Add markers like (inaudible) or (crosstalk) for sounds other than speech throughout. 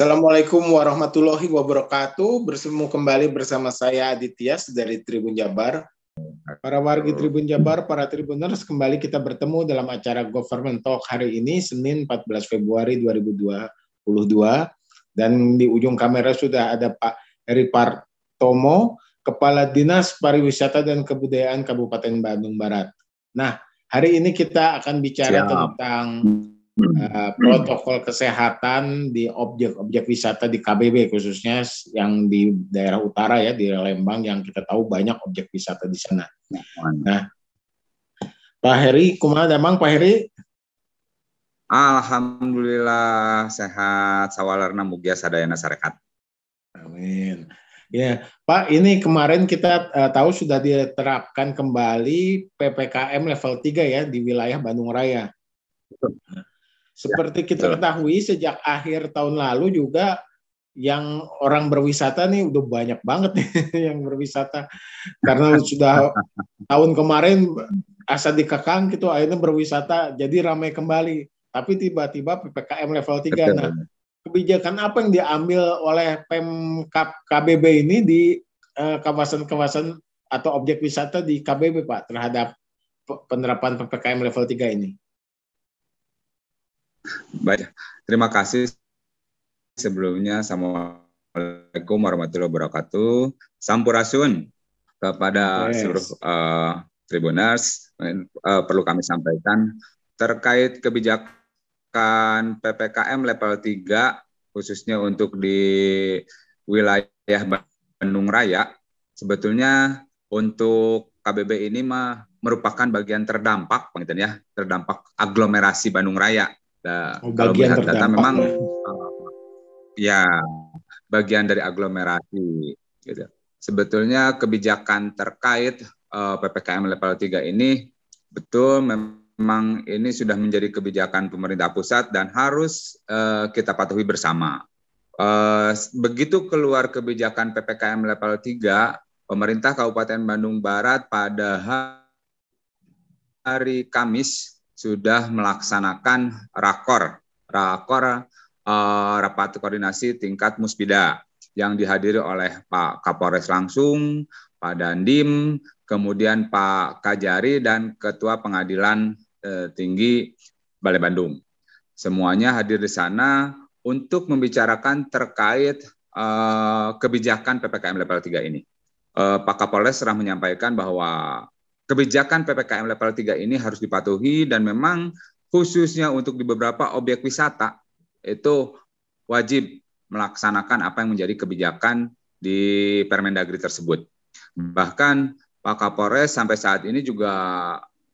Assalamualaikum warahmatullahi wabarakatuh. Bersemu kembali bersama saya Aditya dari Tribun Jabar. Para wargi Tribun Jabar, para Tribuners, kembali kita bertemu dalam acara Government Talk hari ini, Senin 14 Februari 2022. Dan di ujung kamera sudah ada Pak Heri Partomo, Kepala Dinas Pariwisata dan Kebudayaan Kabupaten Bandung Barat. Nah, hari ini kita akan bicara Siap. tentang uh, protokol kesehatan di objek-objek wisata di KBB khususnya yang di daerah utara ya di Lembang yang kita tahu banyak objek wisata di sana. Nah, Pak Heri, kumaha damang Pak Heri? Alhamdulillah sehat sawalarna mugia sadayana sarekat. Amin. Ya, Pak, ini kemarin kita uh, tahu sudah diterapkan kembali PPKM level 3 ya di wilayah Bandung Raya. Seperti kita ketahui sejak akhir tahun lalu juga yang orang berwisata nih udah banyak banget nih (laughs) yang berwisata. Karena sudah tahun kemarin asa dikekang gitu akhirnya berwisata jadi ramai kembali. Tapi tiba-tiba PPKM level 3 nah kebijakan apa yang diambil oleh Pemkap KBB ini di eh, kawasan-kawasan atau objek wisata di KBB Pak terhadap penerapan PPKM level 3 ini Baik, terima kasih sebelumnya. Assalamualaikum warahmatullahi wabarakatuh. Sampurasun kepada yes. seluruh uh, tribuners. Uh, perlu kami sampaikan terkait kebijakan PPKM level 3 khususnya untuk di wilayah Bandung Raya. Sebetulnya untuk KBB ini mah merupakan bagian terdampak, ya, terdampak aglomerasi Bandung Raya Nah, oh, kalau melihat data memang uh, ya bagian dari aglomerasi gitu. Sebetulnya kebijakan terkait uh, PPKM level 3 ini betul memang ini sudah menjadi kebijakan pemerintah pusat dan harus uh, kita patuhi bersama. Uh, begitu keluar kebijakan PPKM level 3, pemerintah Kabupaten Bandung Barat pada hari Kamis sudah melaksanakan rakor, rakor uh, rapat koordinasi tingkat Muspida yang dihadiri oleh Pak Kapolres langsung, Pak Dandim, kemudian Pak Kajari dan Ketua Pengadilan uh, Tinggi Balai Bandung. Semuanya hadir di sana untuk membicarakan terkait uh, kebijakan PPKM level 3 ini. Uh, Pak Kapolres telah menyampaikan bahwa kebijakan PPKM level 3 ini harus dipatuhi dan memang khususnya untuk di beberapa objek wisata itu wajib melaksanakan apa yang menjadi kebijakan di Permendagri tersebut. Bahkan Pak Kapolres sampai saat ini juga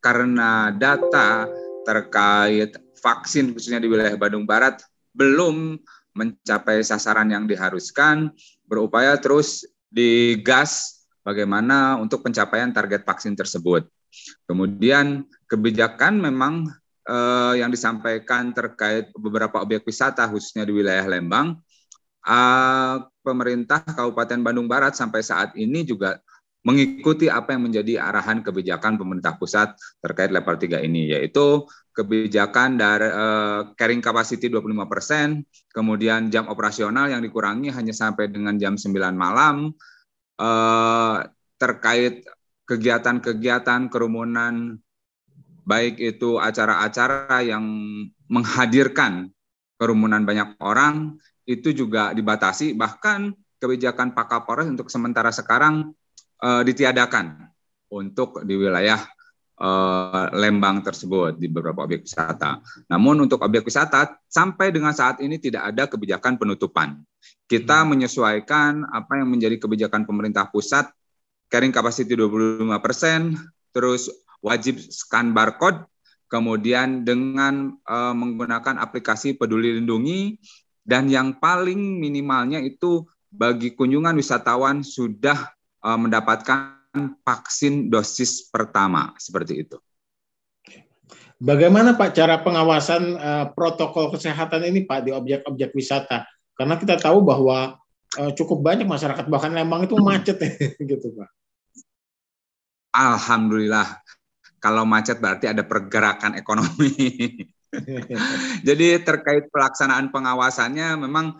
karena data terkait vaksin khususnya di wilayah Bandung Barat belum mencapai sasaran yang diharuskan, berupaya terus digas bagaimana untuk pencapaian target vaksin tersebut. Kemudian kebijakan memang eh, yang disampaikan terkait beberapa objek wisata khususnya di wilayah Lembang, eh, pemerintah Kabupaten Bandung Barat sampai saat ini juga mengikuti apa yang menjadi arahan kebijakan pemerintah pusat terkait level 3 ini yaitu kebijakan dari uh, carrying capacity 25%, kemudian jam operasional yang dikurangi hanya sampai dengan jam 9 malam, uh, terkait kegiatan-kegiatan kerumunan baik itu acara-acara yang menghadirkan kerumunan banyak orang itu juga dibatasi. Bahkan kebijakan Pak Kapolres untuk sementara sekarang uh, ditiadakan untuk di wilayah uh, Lembang tersebut di beberapa objek wisata. Namun untuk objek wisata sampai dengan saat ini tidak ada kebijakan penutupan. Kita hmm. menyesuaikan apa yang menjadi kebijakan pemerintah pusat, carrying capacity 25%, terus wajib scan barcode, kemudian dengan uh, menggunakan aplikasi Peduli Lindungi, dan yang paling minimalnya itu bagi kunjungan wisatawan sudah uh, mendapatkan vaksin dosis pertama, seperti itu. Bagaimana Pak cara pengawasan uh, protokol kesehatan ini Pak di objek-objek wisata? Karena kita tahu bahwa uh, cukup banyak masyarakat bahkan Lembang itu macet (laughs) gitu Pak. Alhamdulillah. Kalau macet berarti ada pergerakan ekonomi. (laughs) Jadi terkait pelaksanaan pengawasannya memang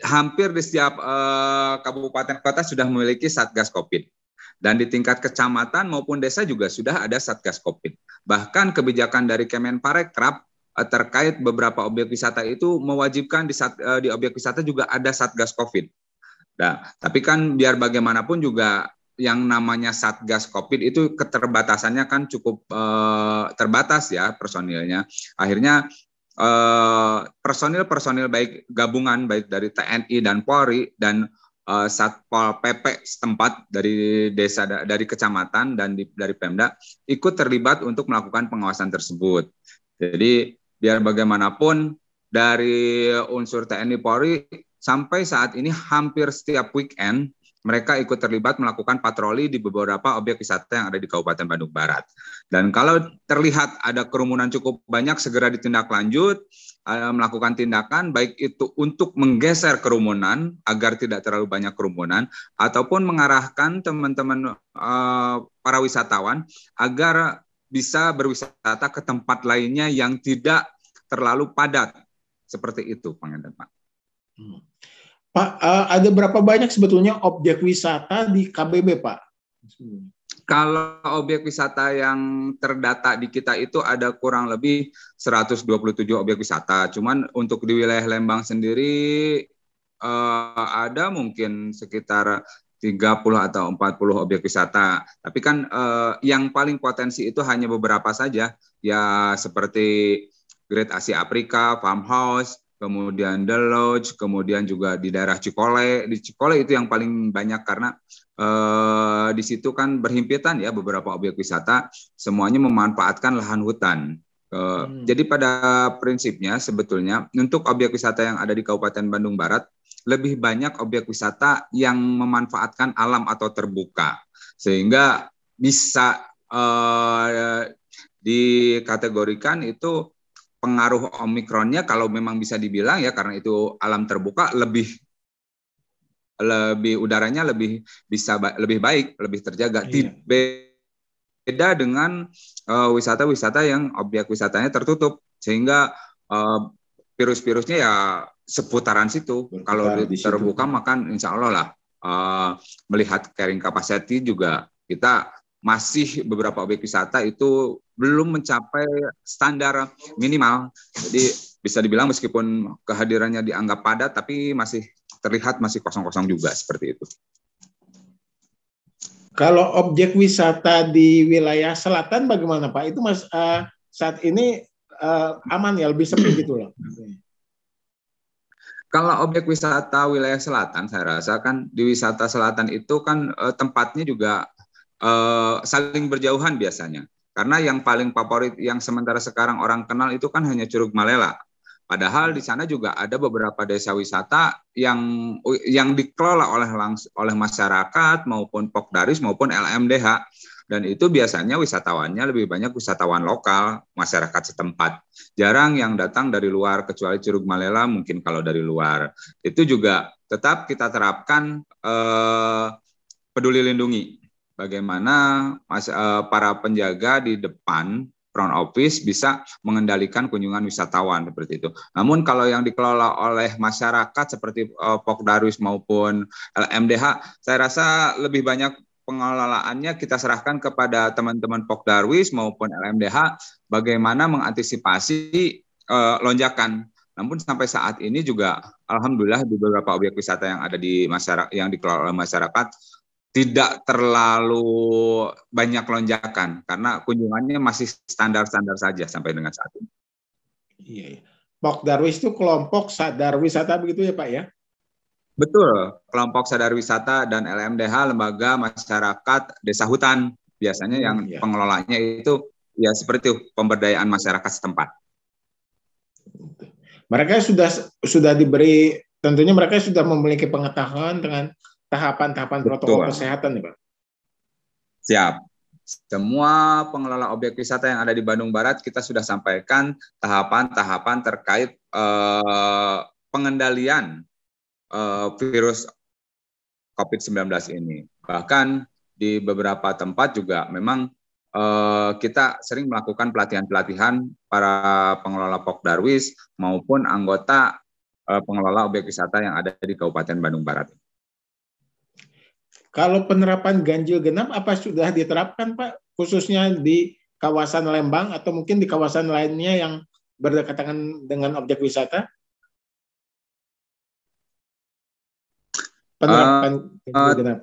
hampir di setiap uh, kabupaten kota sudah memiliki satgas COVID. Dan di tingkat kecamatan maupun desa juga sudah ada satgas COVID. Bahkan kebijakan dari Kemenparekraf uh, terkait beberapa objek wisata itu mewajibkan di, sat, uh, di objek wisata juga ada satgas COVID. Nah, tapi kan biar bagaimanapun juga yang namanya satgas COVID itu keterbatasannya kan cukup uh, terbatas ya personilnya. Akhirnya personil-personil baik gabungan baik dari TNI dan Polri dan uh, Satpol PP setempat dari desa dari kecamatan dan di, dari Pemda ikut terlibat untuk melakukan pengawasan tersebut. Jadi biar bagaimanapun dari unsur TNI Polri sampai saat ini hampir setiap weekend mereka ikut terlibat melakukan patroli di beberapa objek wisata yang ada di Kabupaten Bandung Barat. Dan kalau terlihat ada kerumunan cukup banyak, segera ditindaklanjut, eh, melakukan tindakan baik itu untuk menggeser kerumunan agar tidak terlalu banyak kerumunan, ataupun mengarahkan teman-teman eh, para wisatawan agar bisa berwisata ke tempat lainnya yang tidak terlalu padat. Seperti itu, Pangeran Pak. Hmm. Pak, uh, ada berapa banyak sebetulnya objek wisata di KBB, Pak? Kalau objek wisata yang terdata di kita itu ada kurang lebih 127 objek wisata. Cuman untuk di wilayah Lembang sendiri uh, ada mungkin sekitar 30 atau 40 objek wisata. Tapi kan uh, yang paling potensi itu hanya beberapa saja. Ya seperti Great Asia Afrika, Farmhouse, kemudian The Lodge, kemudian juga di daerah Cikole. Di Cikole itu yang paling banyak karena eh, di situ kan berhimpitan ya beberapa objek wisata, semuanya memanfaatkan lahan hutan. Eh, hmm. Jadi pada prinsipnya sebetulnya untuk objek wisata yang ada di Kabupaten Bandung Barat lebih banyak objek wisata yang memanfaatkan alam atau terbuka sehingga bisa eh, dikategorikan itu pengaruh omikronnya kalau memang bisa dibilang ya karena itu alam terbuka lebih lebih udaranya lebih bisa lebih baik lebih terjaga. Iya. beda dengan uh, wisata-wisata yang objek wisatanya tertutup sehingga uh, virus-virusnya ya seputaran situ. Berputar kalau terbuka maka insya Allah lah uh, melihat carrying capacity juga kita masih beberapa objek wisata itu belum mencapai standar minimal. Jadi bisa dibilang meskipun kehadirannya dianggap padat, tapi masih terlihat masih kosong-kosong juga seperti itu. Kalau objek wisata di wilayah selatan bagaimana Pak? Itu mas uh, saat ini uh, aman ya lebih sepi gitu loh. Kalau objek wisata wilayah selatan, saya rasa kan di wisata selatan itu kan uh, tempatnya juga uh, saling berjauhan biasanya. Karena yang paling favorit yang sementara sekarang orang kenal itu kan hanya Curug Malela. Padahal di sana juga ada beberapa desa wisata yang yang dikelola oleh langs, oleh masyarakat maupun Pokdaris maupun LMDH dan itu biasanya wisatawannya lebih banyak wisatawan lokal masyarakat setempat jarang yang datang dari luar kecuali Curug Malela mungkin kalau dari luar itu juga tetap kita terapkan eh, peduli lindungi bagaimana mas, uh, para penjaga di depan front office bisa mengendalikan kunjungan wisatawan seperti itu. Namun kalau yang dikelola oleh masyarakat seperti uh, Pok Darwis maupun LMDH, saya rasa lebih banyak pengelolaannya kita serahkan kepada teman-teman Pok Darwis maupun LMDH bagaimana mengantisipasi uh, lonjakan. Namun sampai saat ini juga alhamdulillah di beberapa objek wisata yang ada di masyarakat yang dikelola oleh masyarakat tidak terlalu banyak lonjakan karena kunjungannya masih standar-standar saja sampai dengan saat ini. Iya, iya. Pok Darwis itu kelompok sadar wisata begitu ya Pak ya? Betul, kelompok sadar wisata dan LMDH lembaga masyarakat desa hutan biasanya yang iya. pengelolanya itu ya seperti pemberdayaan masyarakat setempat. Mereka sudah sudah diberi tentunya mereka sudah memiliki pengetahuan dengan tahapan-tahapan protokol kesehatan nih Pak? Siap. Semua pengelola objek wisata yang ada di Bandung Barat kita sudah sampaikan tahapan-tahapan terkait eh, pengendalian eh, virus COVID-19 ini. Bahkan di beberapa tempat juga memang eh, kita sering melakukan pelatihan-pelatihan para pengelola Pok Darwis maupun anggota uh, pengelola objek wisata yang ada di Kabupaten Bandung Barat. Kalau penerapan ganjil genap apa sudah diterapkan Pak khususnya di kawasan Lembang atau mungkin di kawasan lainnya yang berdekatan dengan objek wisata? Penerapan uh, ganjil genap.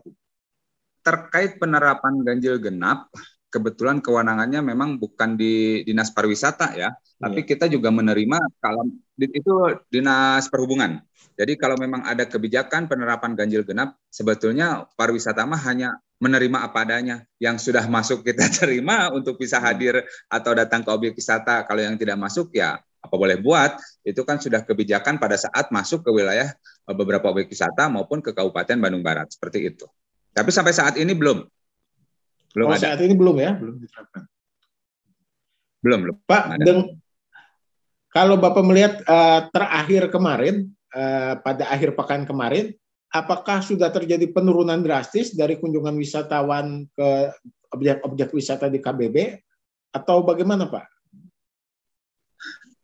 Terkait penerapan ganjil genap, kebetulan kewenangannya memang bukan di dinas pariwisata ya, tapi iya. kita juga menerima kalau itu dinas perhubungan. Jadi kalau memang ada kebijakan penerapan ganjil genap, sebetulnya pariwisata mah hanya menerima apa adanya. Yang sudah masuk kita (laughs) terima untuk bisa hmm. hadir atau datang ke objek wisata. Kalau yang tidak masuk ya apa boleh buat. Itu kan sudah kebijakan pada saat masuk ke wilayah eh, beberapa objek wisata maupun ke Kabupaten Bandung Barat seperti itu. Tapi sampai saat ini belum. Belum oh, ada. saat ini belum ya, belum diterapkan. Belum, belum. Pak, kalau Bapak melihat uh, terakhir kemarin Eh, pada akhir pekan kemarin, apakah sudah terjadi penurunan drastis dari kunjungan wisatawan ke objek-objek wisata di KBB atau bagaimana Pak?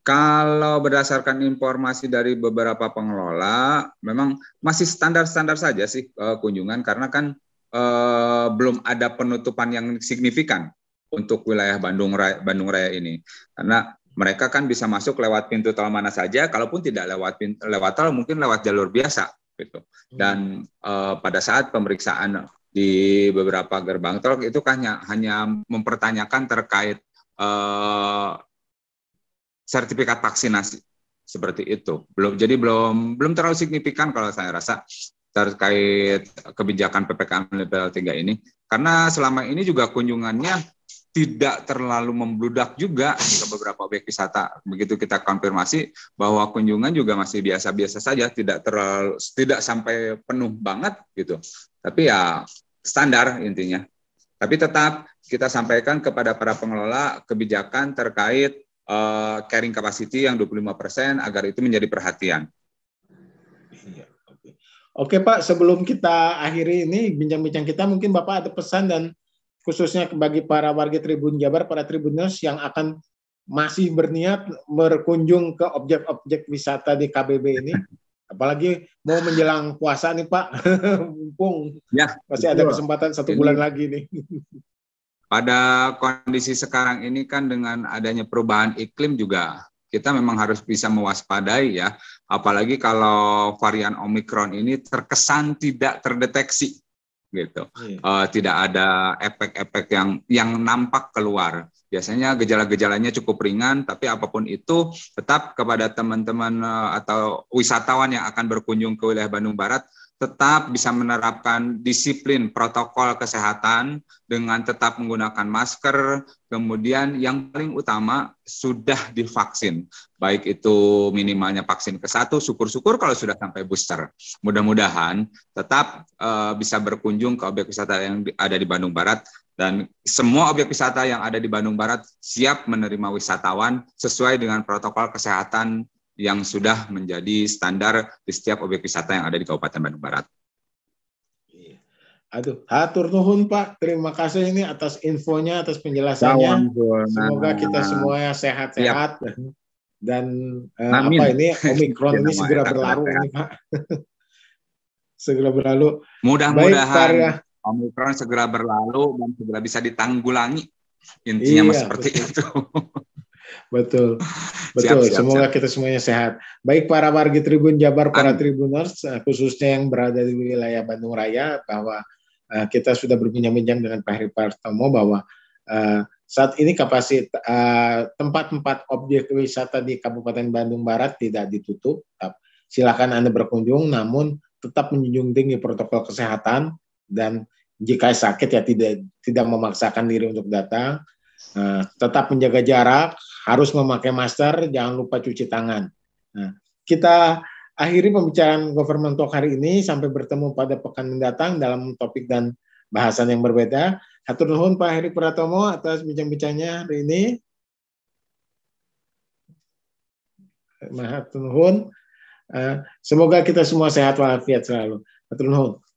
Kalau berdasarkan informasi dari beberapa pengelola, memang masih standar-standar saja sih uh, kunjungan karena kan uh, belum ada penutupan yang signifikan untuk wilayah Bandung Raya, Bandung Raya ini. Karena mereka kan bisa masuk lewat pintu tol mana saja, kalaupun tidak lewat pintu, lewat tol mungkin lewat jalur biasa gitu. Hmm. Dan uh, pada saat pemeriksaan di beberapa gerbang tol itu kan hanya, hanya mempertanyakan terkait uh, sertifikat vaksinasi seperti itu. Belum jadi belum belum terlalu signifikan kalau saya rasa terkait kebijakan PPKM level 3 ini karena selama ini juga kunjungannya tidak terlalu membludak juga ke beberapa objek wisata. Begitu kita konfirmasi bahwa kunjungan juga masih biasa-biasa saja, tidak terlalu tidak sampai penuh banget gitu. Tapi ya standar intinya. Tapi tetap kita sampaikan kepada para pengelola kebijakan terkait uh, carrying capacity yang 25% agar itu menjadi perhatian. Oke Pak, sebelum kita akhiri ini bincang-bincang kita, mungkin Bapak ada pesan dan khususnya bagi para warga Tribun Jabar, para Tribuners yang akan masih berniat berkunjung ke objek-objek wisata di KBB ini. Apalagi mau menjelang puasa nih Pak, (laughs) mumpung ya, masih betul. ada kesempatan satu ini, bulan lagi nih. Pada kondisi sekarang ini kan dengan adanya perubahan iklim juga kita memang harus bisa mewaspadai ya, apalagi kalau varian Omikron ini terkesan tidak terdeteksi gitu. Hmm. Uh, tidak ada efek-efek yang yang nampak keluar. Biasanya gejala-gejalanya cukup ringan, tapi apa pun itu tetap kepada teman-teman uh, atau wisatawan yang akan berkunjung ke wilayah Bandung Barat tetap bisa menerapkan disiplin protokol kesehatan dengan tetap menggunakan masker, kemudian yang paling utama sudah divaksin, baik itu minimalnya vaksin ke satu, syukur-syukur kalau sudah sampai booster. Mudah-mudahan tetap uh, bisa berkunjung ke objek wisata yang ada di Bandung Barat dan semua objek wisata yang ada di Bandung Barat siap menerima wisatawan sesuai dengan protokol kesehatan yang sudah menjadi standar di setiap objek wisata yang ada di Kabupaten Bandung Barat. Iya. Aduh, hatur nuhun Pak. Terima kasih ini atas infonya, atas penjelasannya. Semoga kita semua sehat-sehat dan uh, apa ini Omikron ini segera berlalu ini Pak. (laughs) segera berlalu. Mudah-mudahan Omikron segera berlalu dan segera bisa ditanggulangi. Intinya iya, seperti betul. itu. Betul. (laughs) Betul. Siap, siap, Semoga siap. kita semuanya sehat. Baik para warga Tribun Jabar, para Tribuners, eh, khususnya yang berada di wilayah Bandung Raya, bahwa uh, kita sudah berbincang-bincang dengan Pak Heri Partomo bahwa uh, saat ini kapasitas tempat-tempat objek wisata di Kabupaten Bandung Barat tidak ditutup. Silakan Anda berkunjung, namun tetap menjunjung tinggi protokol kesehatan dan jika sakit ya tidak tidak memaksakan diri untuk datang. Uh, tetap menjaga jarak, harus memakai masker, jangan lupa cuci tangan. Nah, kita akhiri pembicaraan government talk hari ini sampai bertemu pada pekan mendatang dalam topik dan bahasan yang berbeda. Hatur nuhun Pak Heri Pratomo atas bincang-bincangnya hari ini. Hatur nuhun. Eh, semoga kita semua sehat walafiat selalu. Hatur nuhun.